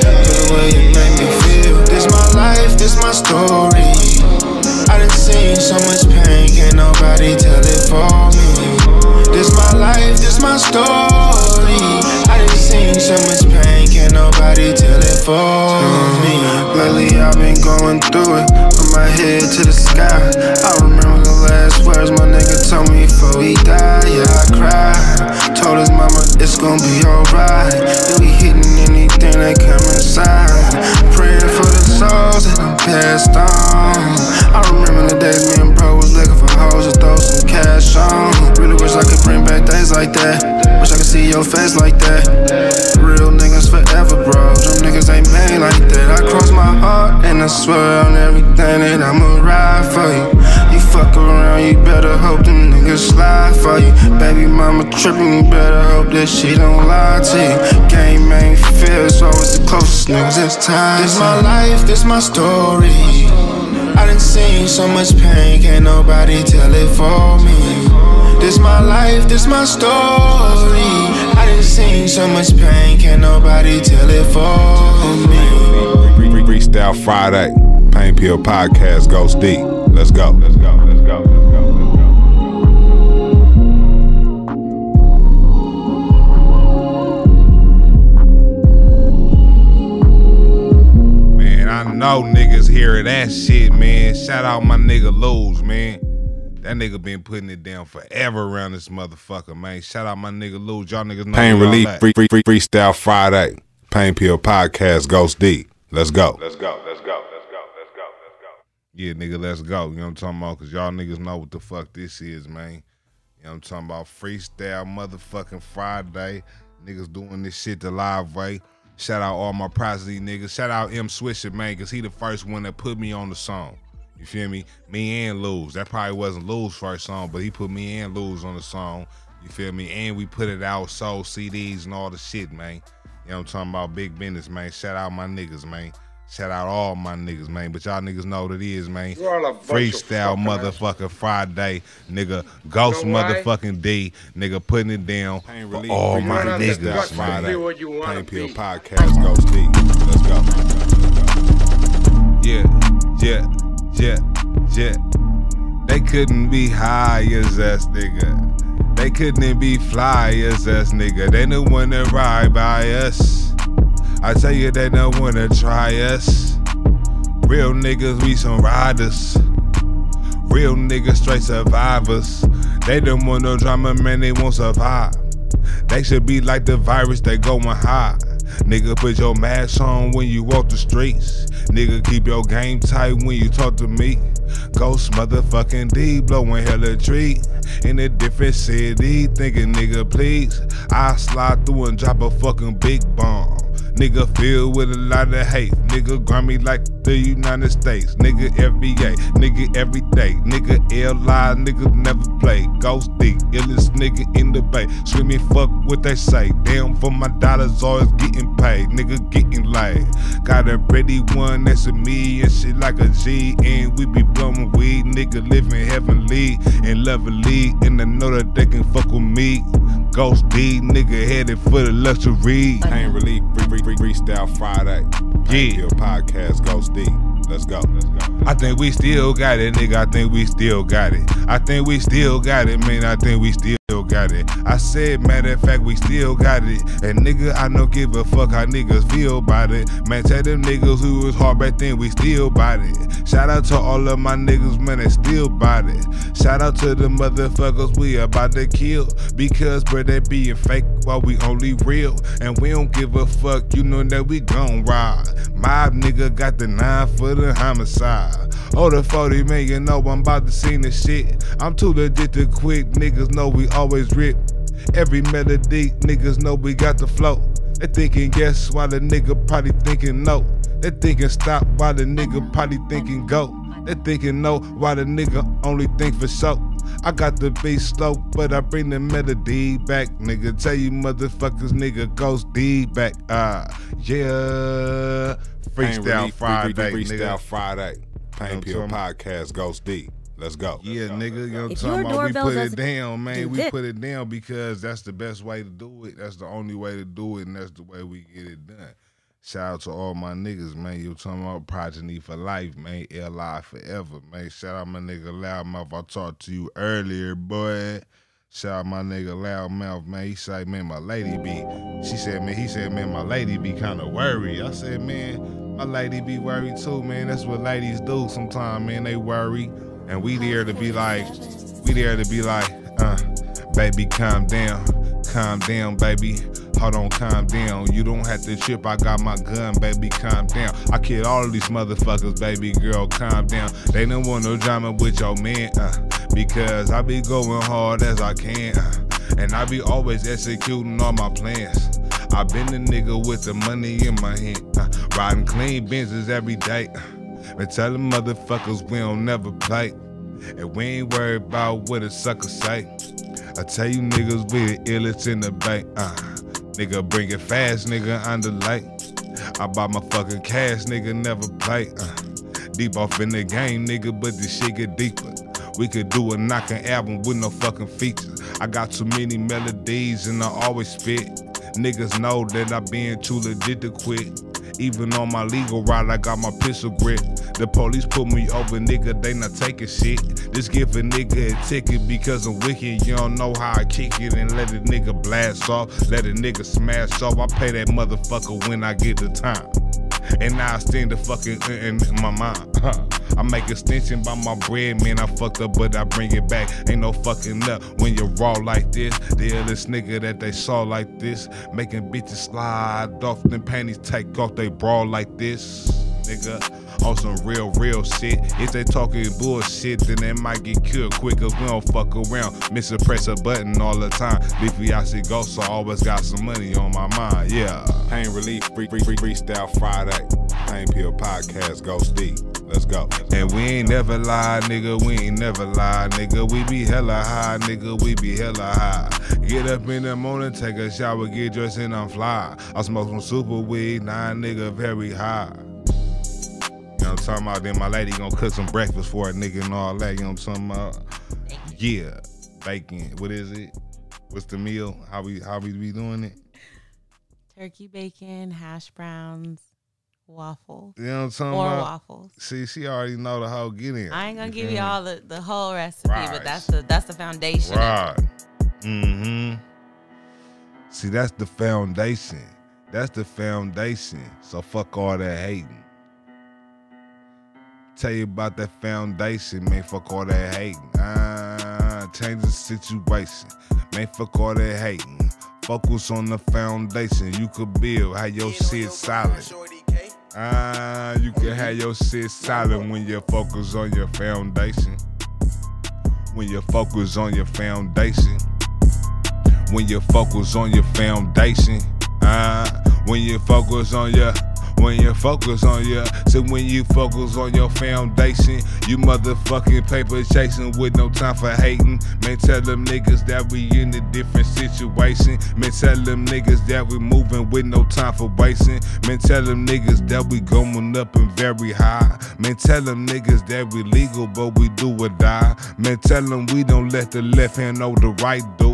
Cause the way you make me feel. This my life, this my story. I done seen so much pain, can't nobody tell it for me. This my life, this my story. I done seen so much pain, can't nobody tell it for me. Lately I've been going through it, my head to the sky. I remember the last words my nigga told me before he died. Yeah, I cried. Told his mama it's gonna be alright. Yeah, we hitting anything that come inside. Praying for the souls that passed on. I remember the days me and bro was looking for hoes to throw some cash on. Really wish I could bring back things like that. Wish I could see your face like that. Real niggas forever, bro. Them niggas ain't made like that. I cross my heart and I swear on everything that I'ma ride for you. You fuck around, you better hope them niggas slide for you. Baby mama tripping, you better hope that she don't lie to you. Game ain't fair, so it's the closest niggas that's tied. This my life, this my story. I done seen so much pain, can't nobody tell it for me. This my life, this my story. I done seen so much pain, can't nobody tell it for me. Free Free Freestyle Friday. Pain Pill Podcast Ghost D. Let's go. Let's go. Let's go. Let's go. Let's go. Man, I know niggas hear that shit, man. Shout out my nigga Luz, man. That nigga been putting it down forever around this motherfucker, man. Shout out my nigga Luz. Y'all niggas know Pain Relief. Free Free Free Freestyle Friday. Pain Pill Podcast Ghost D. Let's go. Let's go. Let's go. Let's go. Let's go. Let's go. Yeah, nigga, let's go. You know what I'm talking about? Cause y'all niggas know what the fuck this is, man. You know what I'm talking about? Freestyle motherfucking Friday. Niggas doing this shit the live way. Shout out all my Prosody niggas. Shout out M Swisher, man, cause he the first one that put me on the song. You feel me? Me and Luz. That probably wasn't Luz first song, but he put me and Luz on the song. You feel me? And we put it out, sold CDs and all the shit, man. You know what I'm talking about? Big business, man. Shout out my niggas, man. Shout out all my niggas, man. But y'all niggas know what it is, man. You all a bunch of Freestyle fucking ass- motherfucking Friday, nigga. Ghost You know motherfucking D, nigga, putting it down for relief, all bring my it on the niggas, guts to man. be what you wanna Pain Pill be. Podcast Ghost D. Let's go. Yeah, yeah, yeah, yeah. They couldn't be high as us, nigga. They couldn't be fly as us, nigga. They don't wanna ride by us. I tell you, they don't wanna try us. Real niggas, we some riders. Real niggas, straight survivors. They don't want no drama, man, they won't survive. They should be like the virus, they going high. Nigga, put your mask on when you walk the streets. Nigga, keep your game tight when you talk to me. Ghost motherfucking D, blowing hella tree. In a different city, thinking nigga, please. I slide through and drop a fucking big bomb. Nigga filled with a lot of hate. Nigga grimy like the United States. Nigga FBA. Nigga every day. Nigga L.I. Nigga never play. Ghost D. Illest nigga in the bay. Screaming fuck what they say. Damn for my dollars always getting paid. Nigga getting laid. Got a pretty one that's a me and shit like a G. And we be blowing weed. Nigga living heavenly and lovely. And I know that they can fuck with me. Ghost D. Nigga headed for the luxury. Pain Relief free, free, free, Freestyle Friday. Pain Pill Your podcast Ghost. Let's go. Let's go. I think we still got it, nigga. I think we still got it. I think we still got it, man. I think we still got it. I said, matter of fact, we still got it. And nigga, I don't give a fuck how niggas feel about it. Man, tell them niggas who was hard back then, we still bought it. Shout out to all of my niggas, man, they still bought it. Shout out to the motherfuckers we about to kill. Because, bro, they being fake while we only real. And we don't give a fuck, you know that we gon' ride. My nigga got the nine for the homicide. Oh, the 40 man, you know I'm about to see the shit. I'm too legit to quit, niggas know we always rip. Every melody, niggas know we got the flow. They thinking yes, while the nigga probably thinking no. They thinking stop, while the nigga probably thinking go. They thinking no, while the nigga only think for show. I got the beat slow, but I bring the melody back, nigga. Tell you motherfuckers, nigga, Ghost D back. Ah, yeah. Pain Freestyle Relief, Friday, free, free, Freestyle nigga. Friday. Pain Pill know what I'm Podcast Ghost D. Let's go. Yeah, nigga, you know what I'm talking about? We put it down, man. do We put it down because that's the best way to do it. That's the only way to do it, and that's the way we get it done. Shout out to all my niggas, man. You talking about progeny for life, man. Li forever, man. Shout out my nigga Loudmouth. I talked to you earlier, boy. Shout out my nigga Loudmouth, man. He said, man, my lady be. She said, man, he said, man, my lady be kind of worried. I said, man, my lady be worried too, man. That's what ladies do sometimes, man. They worry. And we there to be like, we there to be like, uh, baby, calm down. Calm down, baby. Hold on, calm down. You don't have to trip. I got my gun, baby. Calm down. I killed all of these motherfuckers, baby girl. Calm down. They don't want no drama with your man, uh, because I be going hard as I can, uh, and I be always executing all my plans. I been the nigga with the money in my hand, uh, riding clean Benzes every day. Uh, but tell them motherfuckers we don't never play, and we ain't worried about what a sucker say. I tell you niggas we the illest in the bank. Uh, nigga bring it fast, nigga under light. I bought my fucking cash, nigga never play. Uh, deep off in the game, nigga, but this shit get deeper. We could do a knocking album with no fucking features. I got too many melodies and I always spit. Niggas know that I been too legit to quit. Even on my legal ride, I got my pistol grip. The police put me over, nigga, they not taking shit. Just give a nigga a ticket because I'm wicked. You don't know how I kick it and let a nigga blast off. Let a nigga smash off. I pay that motherfucker when I get the time. And now I stand the fucking in in my mind. I make extension by my bread, man. I fucked up, but I bring it back. Ain't no fucking up when you're raw like this. The illest nigga that they saw like this. Making bitches slide off them panties, take off they bra like this. Nigga, on some real, real shit. If they talking bullshit, then they might get killed quicker. we don't fuck around. Miss a press a button all the time. Leafy I see ghosts, so I always got some money on my mind, yeah. Pain Relief free, free, free, Freestyle Friday. Pain Pill Podcast Ghost D. Let's go. And we ain't never lie, nigga. We ain't never lie, nigga. We be hella high, nigga. We be hella high. Get up in the morning, take a shower, get dressed, and I'm fly. I smoke some super weed, nah, nigga, very high. Know what I'm talking about? Then my lady gonna cook some breakfast for a nigga and all that. You know what I'm talking about? Yeah, bacon. What is it? What's the meal? How we how we be doing it? Turkey bacon, hash browns, waffles. You know what I'm talking Or about? waffles. See, she already know the whole get in. I ain't gonna give you me? all the, the whole recipe, Right. but that's the that's the foundation. Right. Mm-hmm. See, that's the foundation. That's the foundation. So fuck all that hating. Tell you about that foundation, man. Fuck all that hating. Ah, change the situation, man. Fuck all that hating. Focus on the foundation you could build. How your shit solid. Ah, you can have your shit solid when you focus on your foundation. When you focus on your foundation. When you focus on your foundation. Ah, when you focus on your when you focus on your so when you focus on your foundation, you motherfucking paper chasing with no time for hating. Man, tell them niggas that we in a different situation. Man, tell them niggas that we moving with no time for wasting. Man, tell them niggas that we going up and very high. Man, tell them niggas that we legal, but we do or die. Man, tell them we don't let the left hand know the right do.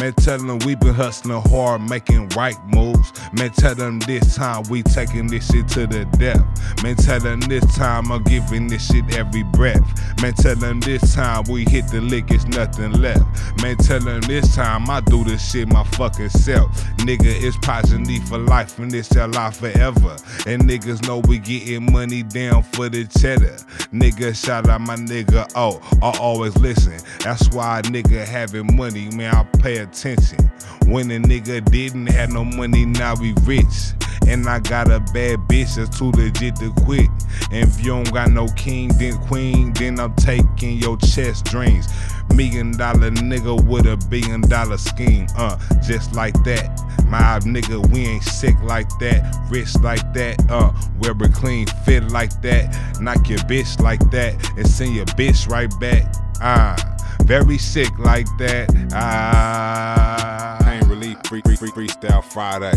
Man, tell them we been hustling hard, making right moves. Man, tell them this time we taking this shit to the depth. Man, tell them this time I'm giving this shit every breath. Man, tell them this time we hit the lick, it's nothing left. Man, tell them this time I do this shit my fucking self. Nigga, it's positive for life and it's our life forever. And niggas know we getting money down for the cheddar. Nigga, shout out my nigga, oh, I always listen. That's why nigga having money, man, I pay attention. When a nigga didn't have no money, now we rich. And I got a bad bitch that's too legit to quit. And if you don't got no king, then queen, then I'm taking your chest dreams. Million dollar nigga with a billion dollar scheme, uh, just like that. My nigga, we ain't sick like that, rich like that, uh, wear a clean fit like that, knock your bitch like that, and send your bitch right back, ah. Very sick like that. Ah. Pain Relief free, free, free, Freestyle Friday.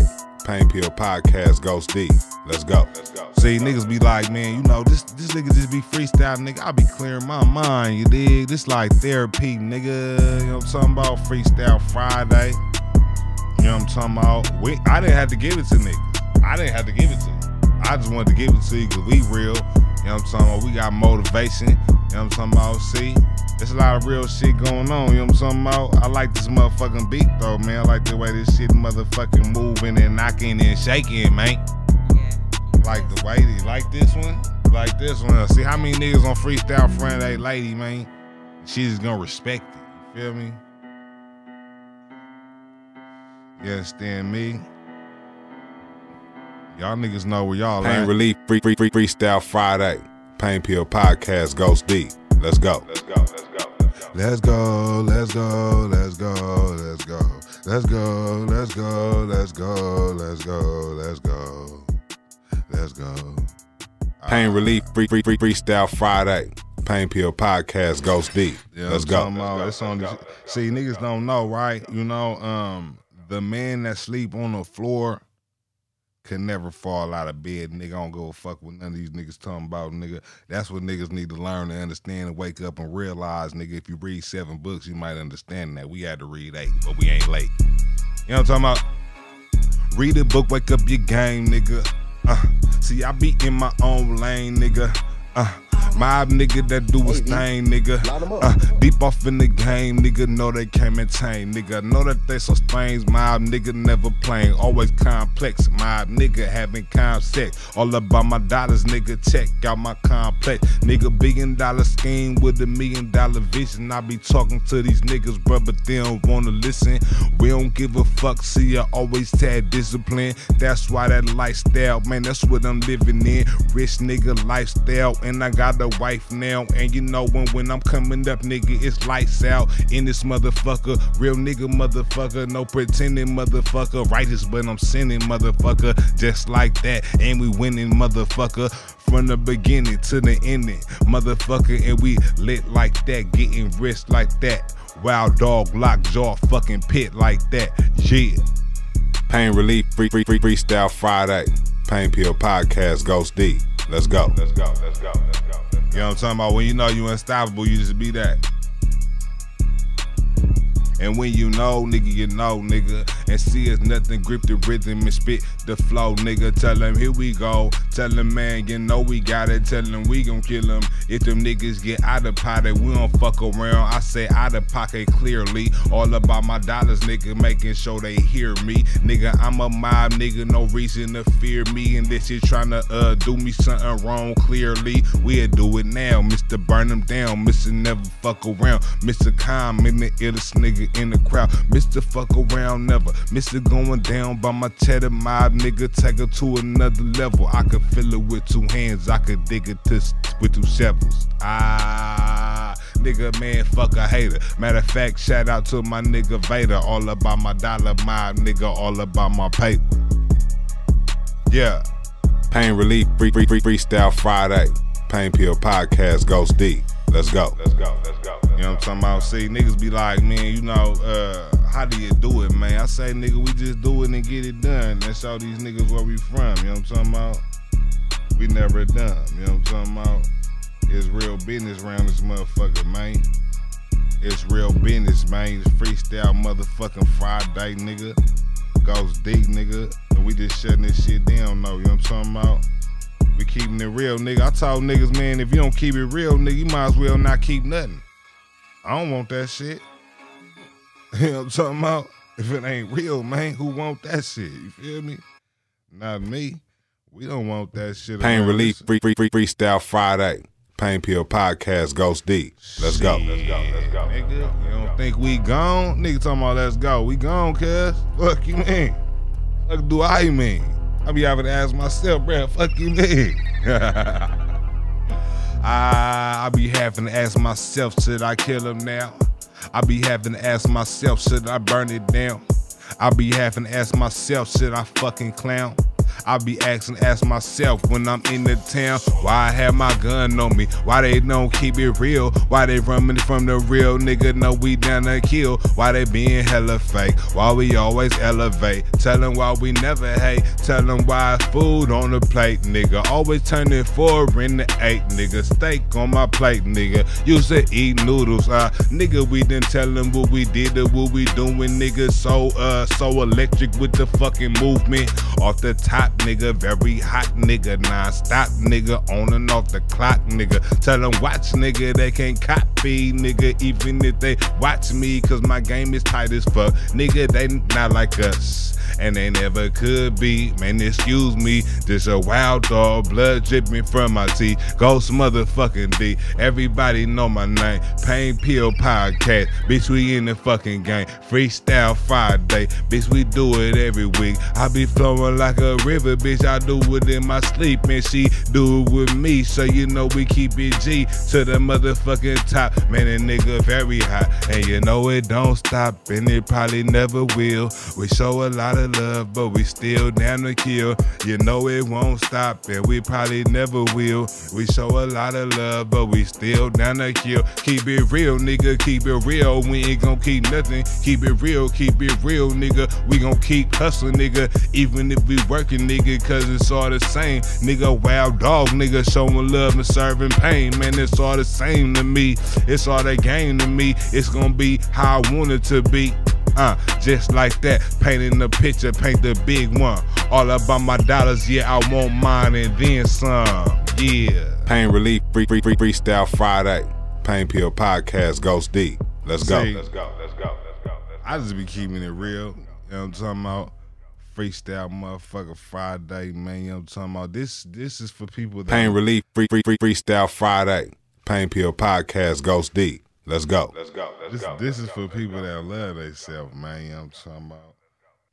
Pain Pill Podcast Ghost D. Let's go. Let's go. See, niggas be like, man, you know, this this nigga just be freestyling, nigga. I be clearing my mind, you dig? This like therapy, nigga. You know what I'm talking about? Freestyle Friday. You know what I'm talking about? We, I didn't have to give it to niggas. I didn't have to give it to. I just wanted to give it to you because we real. You know what I'm talking about? We got motivation. You know what I'm talking about? See? There's a lot of real shit going on, you know what I'm talking about? I like this motherfucking beat though, man. I like the way this shit motherfucking moving and knocking and shaking, man. Like the way they like this one, like this one. See how many niggas on freestyle Friday lady, man. She's just gonna respect it. You feel me? You understand me? Y'all niggas know where y'all Pain at. Pain Relief Free Free Free Freestyle Friday. Pain Pill Podcast Ghost D. Let's go. Let's go. Let's go. Let's go, let's go, let's go, let's go. Let's go, let's go, let's go, let's go, let's go. Let's go. Pain Relief Free Free Free Freestyle Friday. Pain Pill Podcast Ghost D. Let's go. See, niggas don't know, right? You know, um, the man that sleep on the floor can never fall out of bed. Nigga, I don't go fuck with none of these niggas talking about, nigga. That's what niggas need to learn to understand and wake up and realize, nigga, if you read seven books, you might understand that. We had to read eight, but we ain't late. You know what I'm talking about? Read a book, wake up your game, nigga. Uh, see, I be in my own lane, nigga. Uh, mob nigga that do his thing, nigga. Uh, deep off in the game, nigga. Know they can't maintain, nigga. Know that they so strange. Mob nigga never playing, always complex. Mob nigga having concept. All about my dollars, nigga. Check out my complex, nigga. Billion dollar scheme with a million dollar vision. I be talking to these niggas, bruh, but they don't wanna listen. We don't give a fuck. See, I always tag discipline. That's why that lifestyle, man. That's what I'm living in. Rich nigga lifestyle, and I got a wife now. And you know when when I'm coming up, nigga, it's lights out in this motherfucker. Real nigga, motherfucker. No pretending, motherfucker. Righteous, but I'm sinning, motherfucker. Just like that, and we winning, motherfucker. From the beginning to the ending, motherfucker, and we lit like that, getting rich like that. Wild dog, lock jaw, fucking pit like that. Yeah. Pain Relief free, free, free, Freestyle Friday. Pain Pill Podcast Ghost D. Let's go. Let's go. Let's go. Let's go. You know what I'm talking about? When you know you unstoppable, you just be that. And when you know, nigga, you know, nigga. And see us nothing, grip the rhythm and spit the flow, nigga. Tell them, here we go. Tell them, man, you know we got it. Tell them we gon' kill them. If them niggas get out of pocket, we don't fuck around. I say out of pocket clearly. All about my dollars, nigga, making sure they hear me. Nigga, I'm a mob, nigga, no reason to fear me. And this is trying to uh, do me something wrong, clearly. We'll do it now, Mr. Burn them down, Mr. Never fuck around, Mr. Calm in the illest nigga in the crowd, Mr. Fuck around never, Mr. Going down by my cheddar mob, nigga, take it to another level. I could fill it with two hands, I could dig it to with two shovels. Ah, nigga, man, fuck a hater. Matter of fact, shout out to my nigga Vader, all about my dollar my nigga, all about my paper. Yeah. Pain Relief Free Free Free Freestyle Friday. Pain Pill Podcast Ghost D. Let's go. Let's go. Let's go. You know what I'm talking about? See, niggas be like, man, you know, uh, how do you do it, man? I say, nigga, we just do it and get it done. And show these niggas where we from. You know what I'm talking about? We never done. You know what I'm talking about? It's real business around this motherfucker, man. It's real business, man. It's freestyle motherfucking Friday, nigga. Ghost D, nigga. And we just shutting this shit down, though. You know what I'm talking about? We keeping it real, nigga. I told niggas, man, if you don't keep it real, nigga, you might as well not keep nothing. I don't want that shit. you know what I'm talking about? If it ain't real, man, who want that shit? You feel me? Not me. We don't want that shit. Pain Relief Free Free Free Freestyle Friday. Pain Pill Podcast Ghost D. Let's go. Let's go. Let's go. Nigga, you don't think we gone? Nigga talking about let's go. We gone, cuz. Fuck you mean? Fuck do I mean? I be having to ask myself, bruh, fuck you mean? I, I be having to ask myself, should I kill him now? I be having to ask myself, should I burn it down? I be having to ask myself, should I fucking clown? I be asking, ask myself when I'm in the town, why I have my gun on me? Why they don't keep it real? Why they running from the real nigga? Know we down to kill. Why they being hella fake? Why we always elevate? Tell them why we never hate. Tell them why food on the plate, nigga. Always turning four in the eight, nigga. Steak on my plate, nigga. Used to eat noodles, uh, nigga. We didn't tell them what we did or what we doing, nigga. So, uh, so electric with the fucking movement off the top, nigga. Very hot, nigga. Non-stop, nigga. On and off the clock, nigga. Tell them watch, nigga. They can't copy, nigga. Even if they watch me, cause my game is tight as fuck, nigga. They not like us. And they never could be, man. Excuse me, this a wild dog, blood dripping from my teeth. Ghost motherfucking D. Everybody know my name. Pain Pill Podcast, bitch. We in the fucking game. Freestyle Friday, bitch. We do it every week. I be flowing like a river, bitch. I do it in my sleep, and she do it with me. So you know we keep it G to the motherfucking top. Man, a nigga very hot, and you know it don't stop, and it probably never will. We show a lot of love, but we still down to kill. You know it won't stop, and we probably never will. We show a lot of love, but we still down to kill. Keep it real, nigga. Keep it real. We ain't gonna keep nothing. Keep it real. Keep it real, nigga. We gon' keep hustling, nigga. Even if we working, nigga, cause it's all the same. Nigga, wild dog, nigga, showing love and serving pain. Man, it's all the same to me. It's all the game to me. It's gonna be how I want it to be. Uh, just like that, painting the picture, paint the big one. All about my dollars, yeah, I want mine and then some. Yeah. Pain Relief Free Free Free Freestyle Friday. Pain Pill Podcast Ghost D. Let's go. See, Let's go. Let's go. Let's go. I just be keeping it real. You know what I'm talking about? Freestyle motherfucker Friday, man. You know what I'm talking about? This this is for people that Pain Relief Free Free Free Freestyle Friday. Pain Pill Podcast Ghost D. Let's go. Let's go. Let's This, go. this is for people that love themselves, man. You know I'm talking about?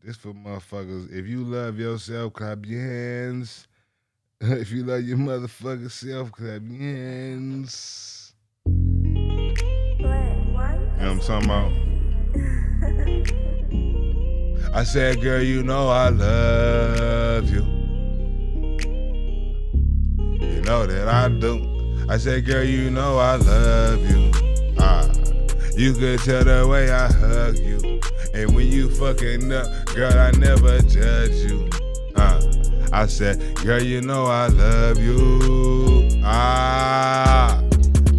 This for motherfuckers. If you love yourself, clap your hands. if you love your motherfucking self, clap your hands. You know what I'm talking about? I said, girl, you know I love you. You know that I do. I said, girl, you know I love you. Ah, you could tell the way I hug you. And when you fucking up, girl, I never judge you. Uh, I said, girl, you know I love you. Ah,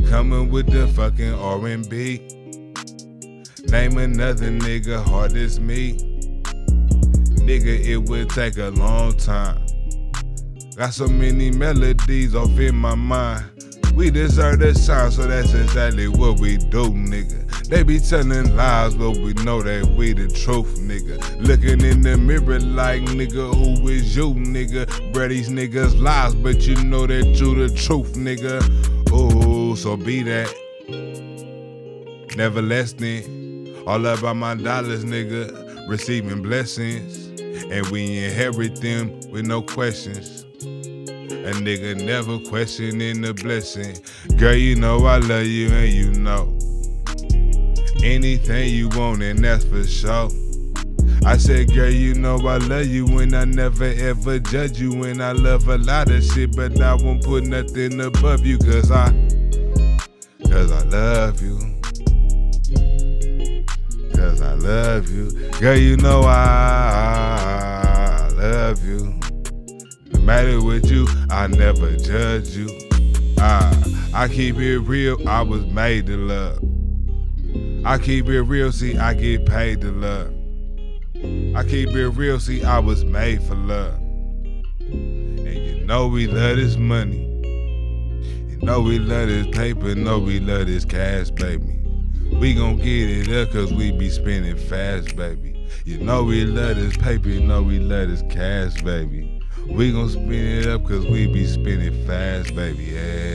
coming with the fucking R&B. Name another nigga hard as me. Nigga, it would take a long time. Got so many melodies off in my mind. We deserve the shine, so that's exactly what we do, nigga. They be telling lies, but we know that we the truth, nigga. Looking in the mirror like, nigga, who is you, nigga? Bruh, these niggas lies, but you know that you the truth, nigga. Ooh, so be that. Never less than. All about my dollars, nigga. Receiving blessings. And we inherit them with no questions. A nigga never questioning the blessing. Girl, you know I love you and you know. Anything you want, and that's for sure. I said, girl, you know I love you and I never ever judge you. And I love a lot of shit, but I won't put nothing above you, cause I, cause I love you. Cause I love you. Girl, you know I, I love you. Matter with you, I never judge you. I, I keep it real, I was made to love. I keep it real, see, I get paid to love. I keep it real, see, I was made for love. And you know we love this money. You know we love this paper, know we love this cash, baby. We gon' get it up cause we be spending fast, baby. You know we love this paper, you know we love this cash, baby. We gon' spin it up cause we be spinning fast, baby. Yeah.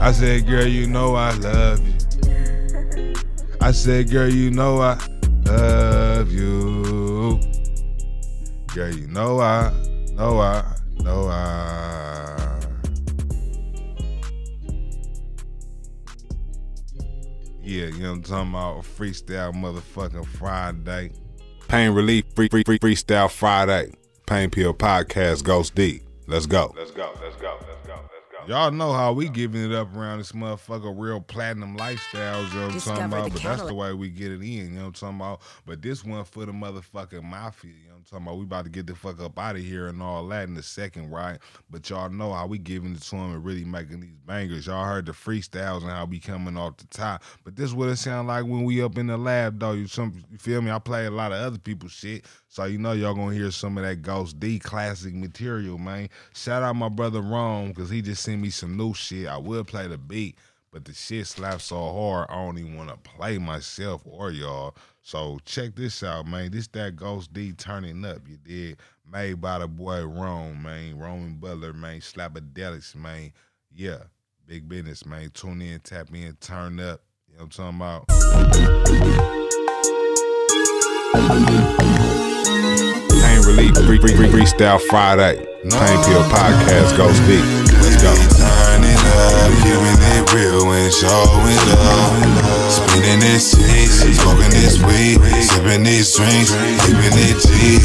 I said, girl, you know I love you. I said, girl, you know I love you. Girl, you know I, know I, know I. Yeah, you know what I'm talking about? Freestyle motherfucking Friday. Pain Relief Free Free Free Freestyle Friday. Pain Pill Podcast Ghost D. Let's go. Let's go. Let's go. Let's go. Let's go. Y'all know how we giving it up around this motherfucker, real platinum lifestyles, you know what I'm Discover talking about? the But that's the way we get it in, you know what I'm talking about? But this one for the motherfucking mafia, you know what I'm talking about? We about to get the fuck up out of here and all that in a second, right? But y'all know how we giving it to them and really making these bangers. Y'all heard the freestyles and how we coming off the top. But this what it sound like when we up in the lab, though. You, some, you feel me? I play a lot of other people's shit. So you know y'all gonna hear some of that Ghost D classic material, man. Shout out my brother Rome, because he just sent me some new shit. I would play the beat, but the shit slaps so hard I don't even wanna play myself or y'all. So check this out, man. This that Ghost D turning up, you did. Made by the boy Rome, man. Roman Butler, man. Slapadelics, man. Yeah. Big business, man. Tune in, tap in, turn up. You know what I'm talking about? Pain Relief Free Free Free Freestyle Friday. Pain Pill Podcast Ghost D. Let's go. Turning up, giving it real and showing love. Spinning this shit, smoking this weed, sipping these drinks, keeping it G.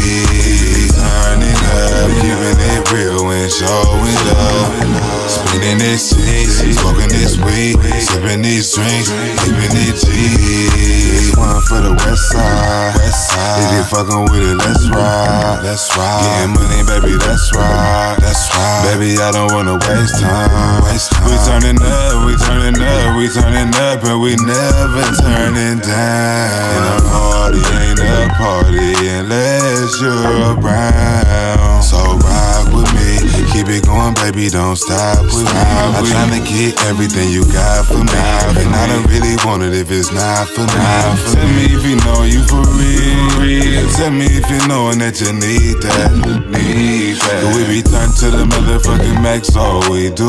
Turning up, giving it real and showing love. Spinning this shit, smoking this weed, sipping these drinks, keeping it G. One for the west side. West side. If you fucking with it, let's ride. Let's ride. Getting money, baby, that's right. That's right. Baby, I don't wanna waste time. Waste time. We turning up, we turning up, we turning up, and we never turning down. And a party ain't a party unless you're around. So rock with me, keep it going, baby, don't stop with me. I'm trying to get everything you got for me, and I don't really want it if it's not for me. Tell me if you know you for real. Tell me if you knowing that you need that, need that. We be turned to the motherfucking max, all we do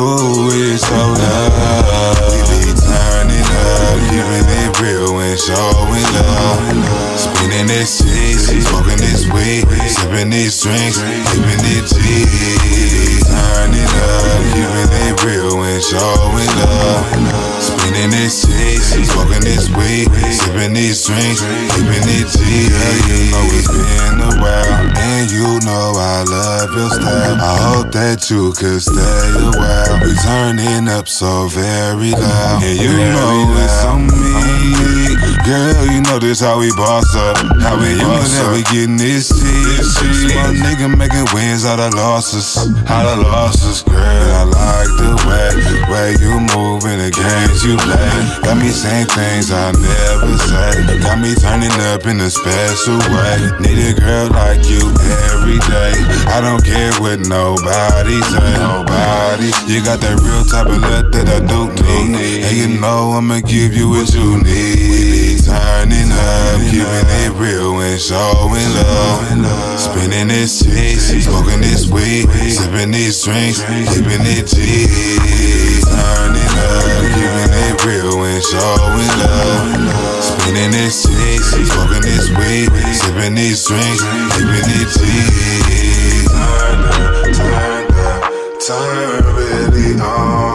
is show love. We be turning up, giving it real and showing love. Spinning this shit, smoking this weed, sipping these drinks, keeping it Turning up, giving it real and showing love. Spinning this shit, smoking this weed, sipping these drinks, keeping it G. Know it's been a while, and you know I love your style. I hope that you could stay a while. We turning up so very loud, and you know it's on me. Girl, you know this how we boss up. How we you know that we getting this shit. My nigga making wins out of losses. Out of losses, girl. I like the way, way you move in the games you play. Got me saying things I never say. Got me turning up in a special way. Need a girl like you every day. I don't care what nobody say. Nobody. You got that real type of love that I do need. And you know I'ma give you what you need. Turning up, keeping it real and showing love. Spinning this cheese, smoking this weed, sipping these drinks, keeping it G. Turning up, keeping it real and showing love. Spinning this cheese, smoking this weed, sipping these drinks, keeping it G. Turn up, turn up, turn really on.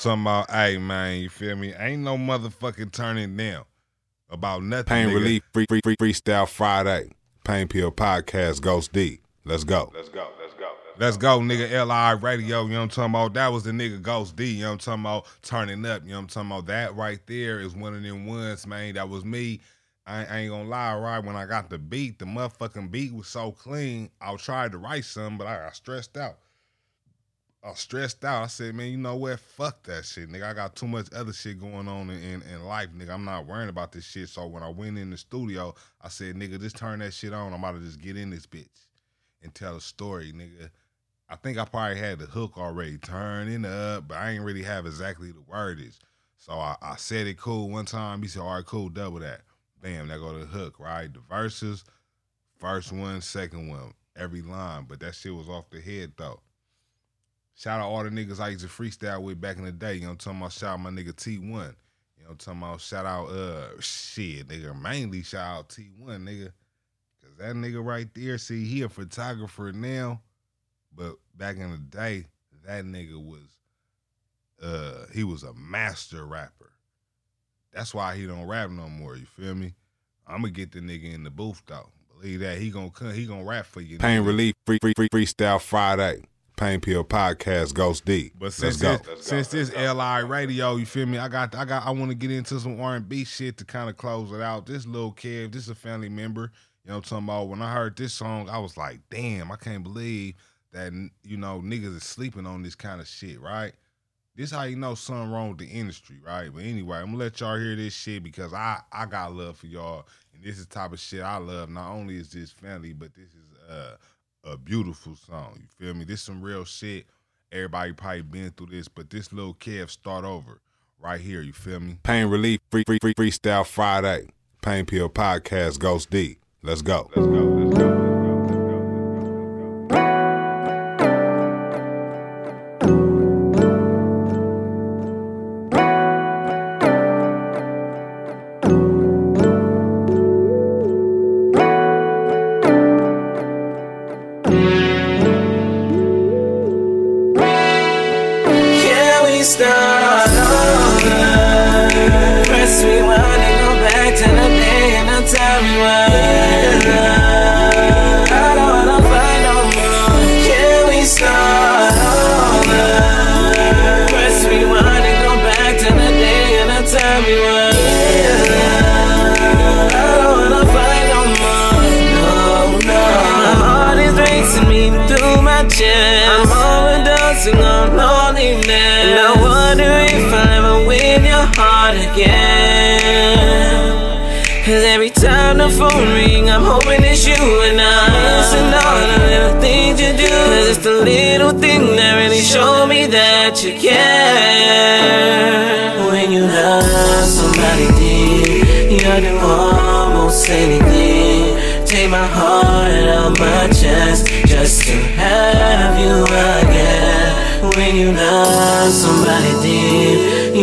Talking about? Hey, man, you feel me? Ain't no motherfucking turning down about nothing. Pain nigga. Relief free, free, free, Freestyle Friday. Pain Pill Podcast Ghost D. Let's go. Let's go. Let's go. Let's go, nigga. LI Radio, you know what I'm talking about? That was the nigga Ghost D, you know what I'm talking about? Turning up, you know what I'm talking about? That right there is one of them ones, man. That was me. I, I ain't gonna lie, right? When I got the beat, the motherfucking beat was so clean. I tried to write something, but I got stressed out. I was stressed out. I said, man, you know what? Fuck that shit, nigga. I got too much other shit going on in, in, life, nigga. I'm not worrying about this shit. So when I went in the studio, I said, nigga, just turn that shit on. I'm about to just get in this bitch and tell a story, nigga. I think I probably had the hook already turning up, but I ain't really have exactly the word is. So I, I said it cool one time. He said, all right, cool, double that. Bam, that go to the hook, right? The verses, first one, second one, every line. But that shit was off the head though. Shout out all the niggas I used to freestyle with back in the day. You know what I'm talking about? Shout out my nigga T1. You know what I'm talking about? Shout out uh shit, nigga. Mainly shout out T1, nigga. Cause that nigga right there, see, he a photographer now. But back in the day, that nigga was uh he was a master rapper. That's why he don't rap no more, you feel me? I'ma get the nigga in the booth though. Believe that. He gonna come, he gonna rap for you. Pain nigga. Relief free, free, free, Freestyle Friday. Pain Pill Podcast Ghost D. But since this, since this LI radio, you feel me? I got I got I want to get into some R and B shit to kind of close it out. This little kid, this is a family member. You know what I'm talking about? When I heard this song, I was like, damn, I can't believe that you know niggas is sleeping on this kind of shit, right? This how you know something wrong with the industry, right? But anyway, I'm gonna let y'all hear this shit because I I got love for y'all, and this is the type of shit I love. Not only is this family, but this is uh a beautiful song. You feel me? This some real shit. Everybody probably been through this, but this little Kev start over right here. You feel me? Pain Relief free, free, free, Freestyle Friday. Pain Pill Podcast Ghost D. Let's go. Let's go. Let's go.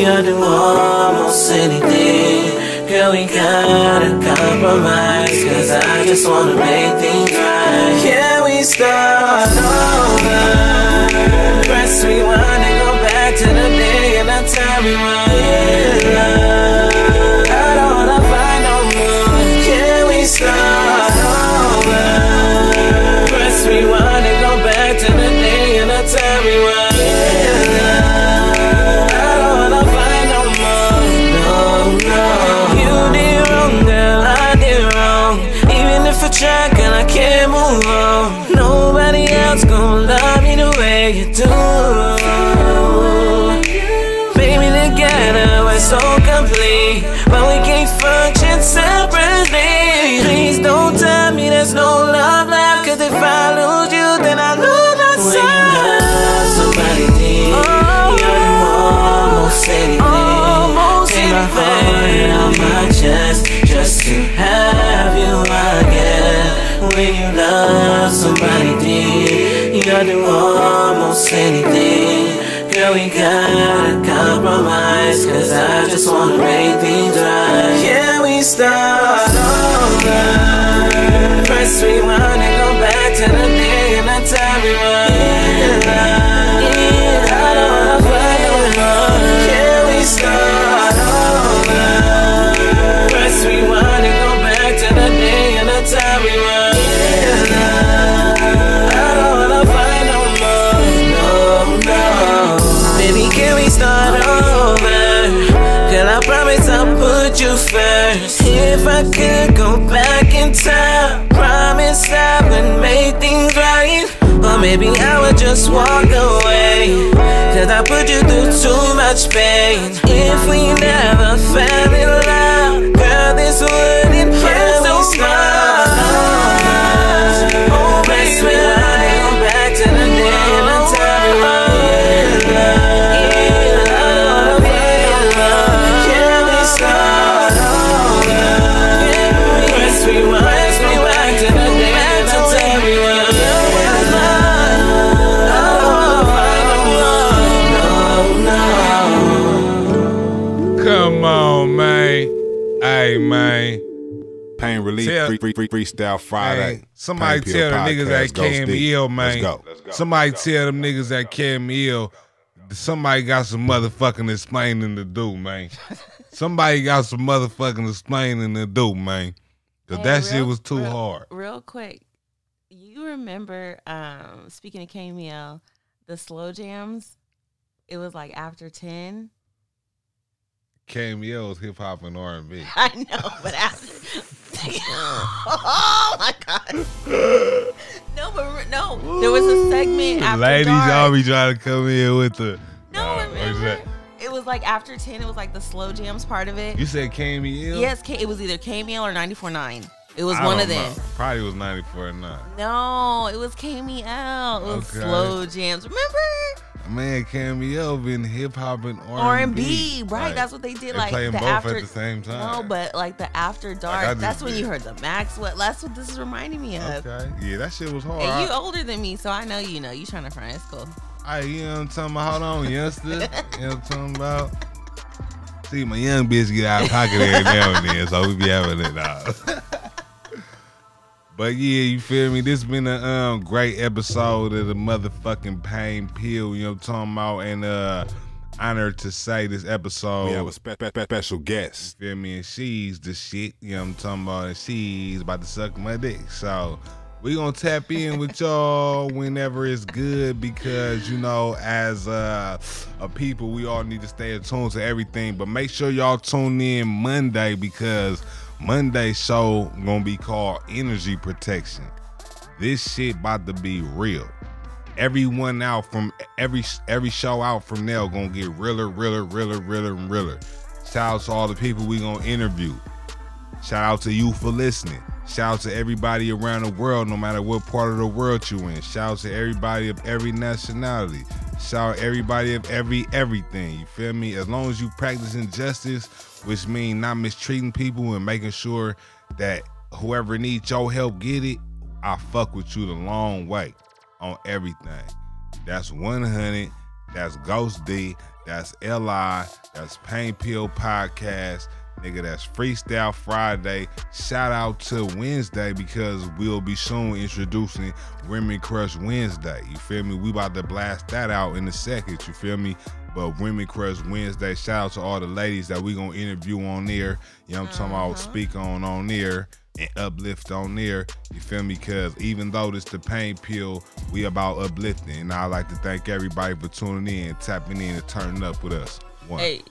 You'll do almost anything. Girl, we gotta compromise, cause I just wanna make things right. Can we start over? Somebody deep, you're the almost anything. Girl, we gotta compromise, cause I just wanna make things right. Can we start over? Press rewind I could go back in time, promise I would make things right. Or maybe I would just walk away. Cause I put you through too much pain. If we never fell in love, girl, this wouldn't free, free, free, freestyle Friday. Hey, somebody Pain tell Pill the niggas Podcast. that Go came Steve. ill, man. Let's go. Somebody tell them niggas that came ill. Somebody got some motherfucking explaining to do, man. somebody got some motherfucking explaining to do, man. Cause Hey, that shit real- was too real- hard. Real quick, you remember? Um, speaking of KMEL, the slow jams. It was like after ten. Was hip hop and R and B. I know, but after. oh my god. No, but no, there was a segment after Ladies dark. always trying to come in with the. No, uh, what is remember? that? It was like after ten. It was like the slow jams part of it. You said KMEL? Yes, it was either KMEL or 94.9. It was I one of them. know. Probably was ninety four nine. No, it was KMEL. It was Okay. slow jams. Remember? Man, KMEL been hip hop and R and B, right? That's what they did. They like playing the both after at the same time. No, but like the after dark. I just that's when did. you heard the Maxwell. That's what this is reminding me of. Okay. Yeah, that shit was hard. And you older than me, so I know you know. You trying to front. It's cool. Hey, you know what I'm talking about? Hold on, youngster. you know what I'm talking about? See, my young bitch get out of pocket every now and then, so we be having it now. but yeah, you feel me? This been a um, great episode of the motherfucking Pain Pill, you know what I'm talking about? And uh honored to say this episode. We have a spe- spe- spe- special guest. You feel me? And she's the shit, you know what I'm talking about? And she's about to suck my dick. So we gonna tap in with y'all whenever it's good because you know, as uh, a people, we all need to stay attuned to everything. But make sure y'all tune in Monday because Monday show gonna be called Energy Protection. This shit about to be real. Everyone out from every every show out from now gonna get realer, realer, realer, realer, and realer. Shout out to all the people we gonna interview. Shout out to you for listening. Shout out to everybody around the world, no matter what part of the world you in. Shout out to everybody of every nationality. Shout out everybody of every everything. You feel me? As long as you practicing justice, which means not mistreating people and making sure that whoever needs your help get it, I fuck with you the long way on everything. That's 100 That's Ghost D. That's Li. That's Pain Pill Podcast. Nigga, that's Freestyle Friday. Shout out to Wednesday because we'll be soon introducing Women Crush Wednesday. You feel me? We about to blast that out in a second. You feel me? But Women Crush Wednesday. Shout out to all the ladies that we gonna interview on there. You know what I'm talking about? Uh-huh. Speak on on there and uplift on there. You feel me? Cause even though this the pain pill, we about uplifting. And I like to thank everybody for tuning in, tapping in, and turning up with us. One. Hey.